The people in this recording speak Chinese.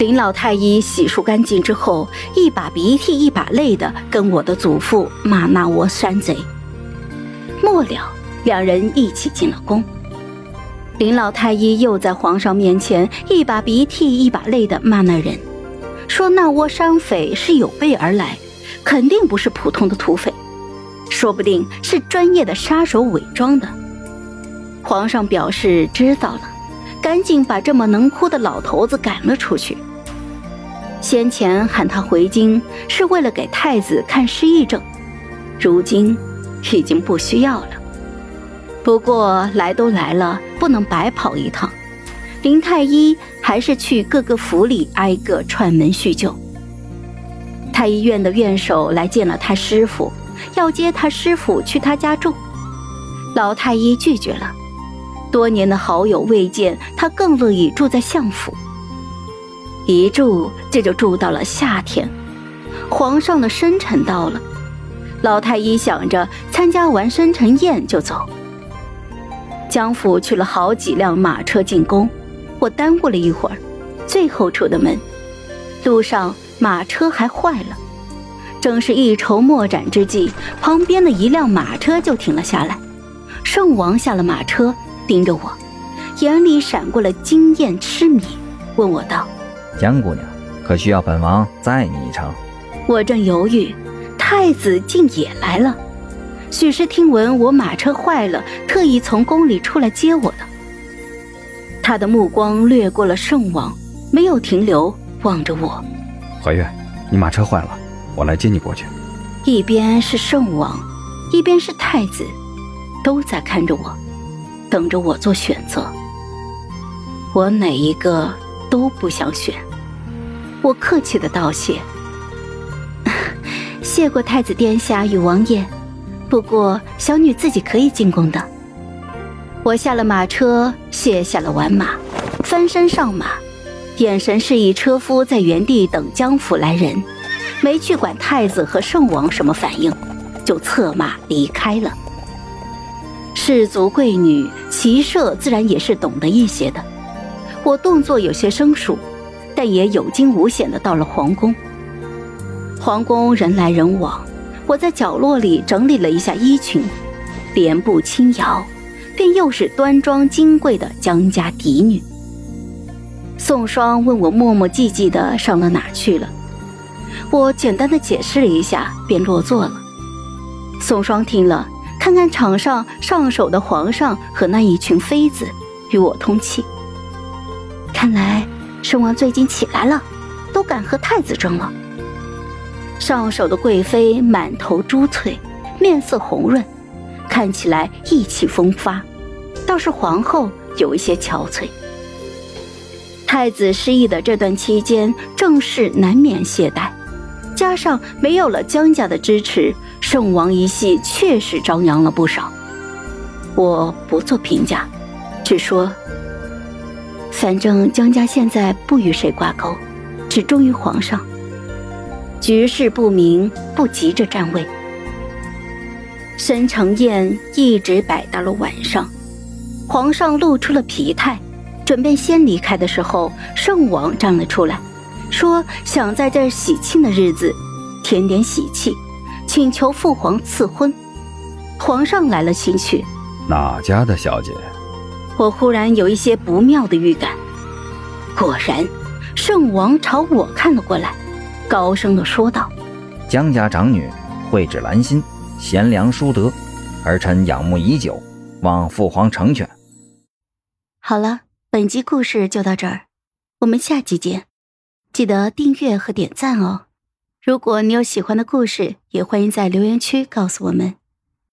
林老太医洗漱干净之后，一把鼻涕一把泪的跟我的祖父骂那窝山贼。末了，两人一起进了宫。林老太医又在皇上面前一把鼻涕一把泪的骂那人，说那窝山匪是有备而来，肯定不是普通的土匪，说不定是专业的杀手伪装的。皇上表示知道了，赶紧把这么能哭的老头子赶了出去。先前喊他回京是为了给太子看失忆症，如今已经不需要了。不过来都来了，不能白跑一趟。林太医还是去各个府里挨个串门叙旧。太医院的院守来见了他师傅，要接他师傅去他家住，老太医拒绝了。多年的好友未见，他更乐意住在相府。一住，这就住到了夏天。皇上的生辰到了，老太医想着参加完生辰宴就走。江府去了好几辆马车进宫，我耽误了一会儿，最后出的门。路上马车还坏了，正是一筹莫展之际，旁边的一辆马车就停了下来。圣王下了马车，盯着我，眼里闪过了惊艳痴迷，问我道。江姑娘，可需要本王载你一程？我正犹豫，太子竟也来了，许是听闻我马车坏了，特意从宫里出来接我的。他的目光掠过了圣王，没有停留，望着我。怀月，你马车坏了，我来接你过去。一边是圣王，一边是太子，都在看着我，等着我做选择。我哪一个都不想选。我客气的道谢，谢过太子殿下与王爷，不过小女自己可以进宫的。我下了马车，卸下了挽马，翻身上马，眼神示意车夫在原地等江府来人，没去管太子和圣王什么反应，就策马离开了。士族贵女骑射自然也是懂得一些的，我动作有些生疏。但也有惊无险的到了皇宫。皇宫人来人往，我在角落里整理了一下衣裙，莲步轻摇，便又是端庄金贵的江家嫡女。宋霜问我磨磨唧唧的上了哪去了，我简单的解释了一下，便落座了。宋霜听了，看看场上上手的皇上和那一群妃子，与我通气，看来。圣王最近起来了，都敢和太子争了。上手的贵妃满头珠翠，面色红润，看起来意气风发；倒是皇后有一些憔悴。太子失忆的这段期间，政事难免懈怠，加上没有了江家的支持，圣王一系确实张扬了不少。我不做评价，只说。反正江家现在不与谁挂钩，只忠于皇上。局势不明，不急着占位。申城宴一直摆到了晚上，皇上露出了疲态，准备先离开的时候，圣王站了出来，说想在这喜庆的日子添点喜气，请求父皇赐婚。皇上来了兴趣，哪家的小姐？我忽然有一些不妙的预感，果然，圣王朝我看了过来，高声的说道：“江家长女蕙质兰心，贤良淑德，儿臣仰慕已久，望父皇成全。”好了，本集故事就到这儿，我们下集见，记得订阅和点赞哦。如果你有喜欢的故事，也欢迎在留言区告诉我们。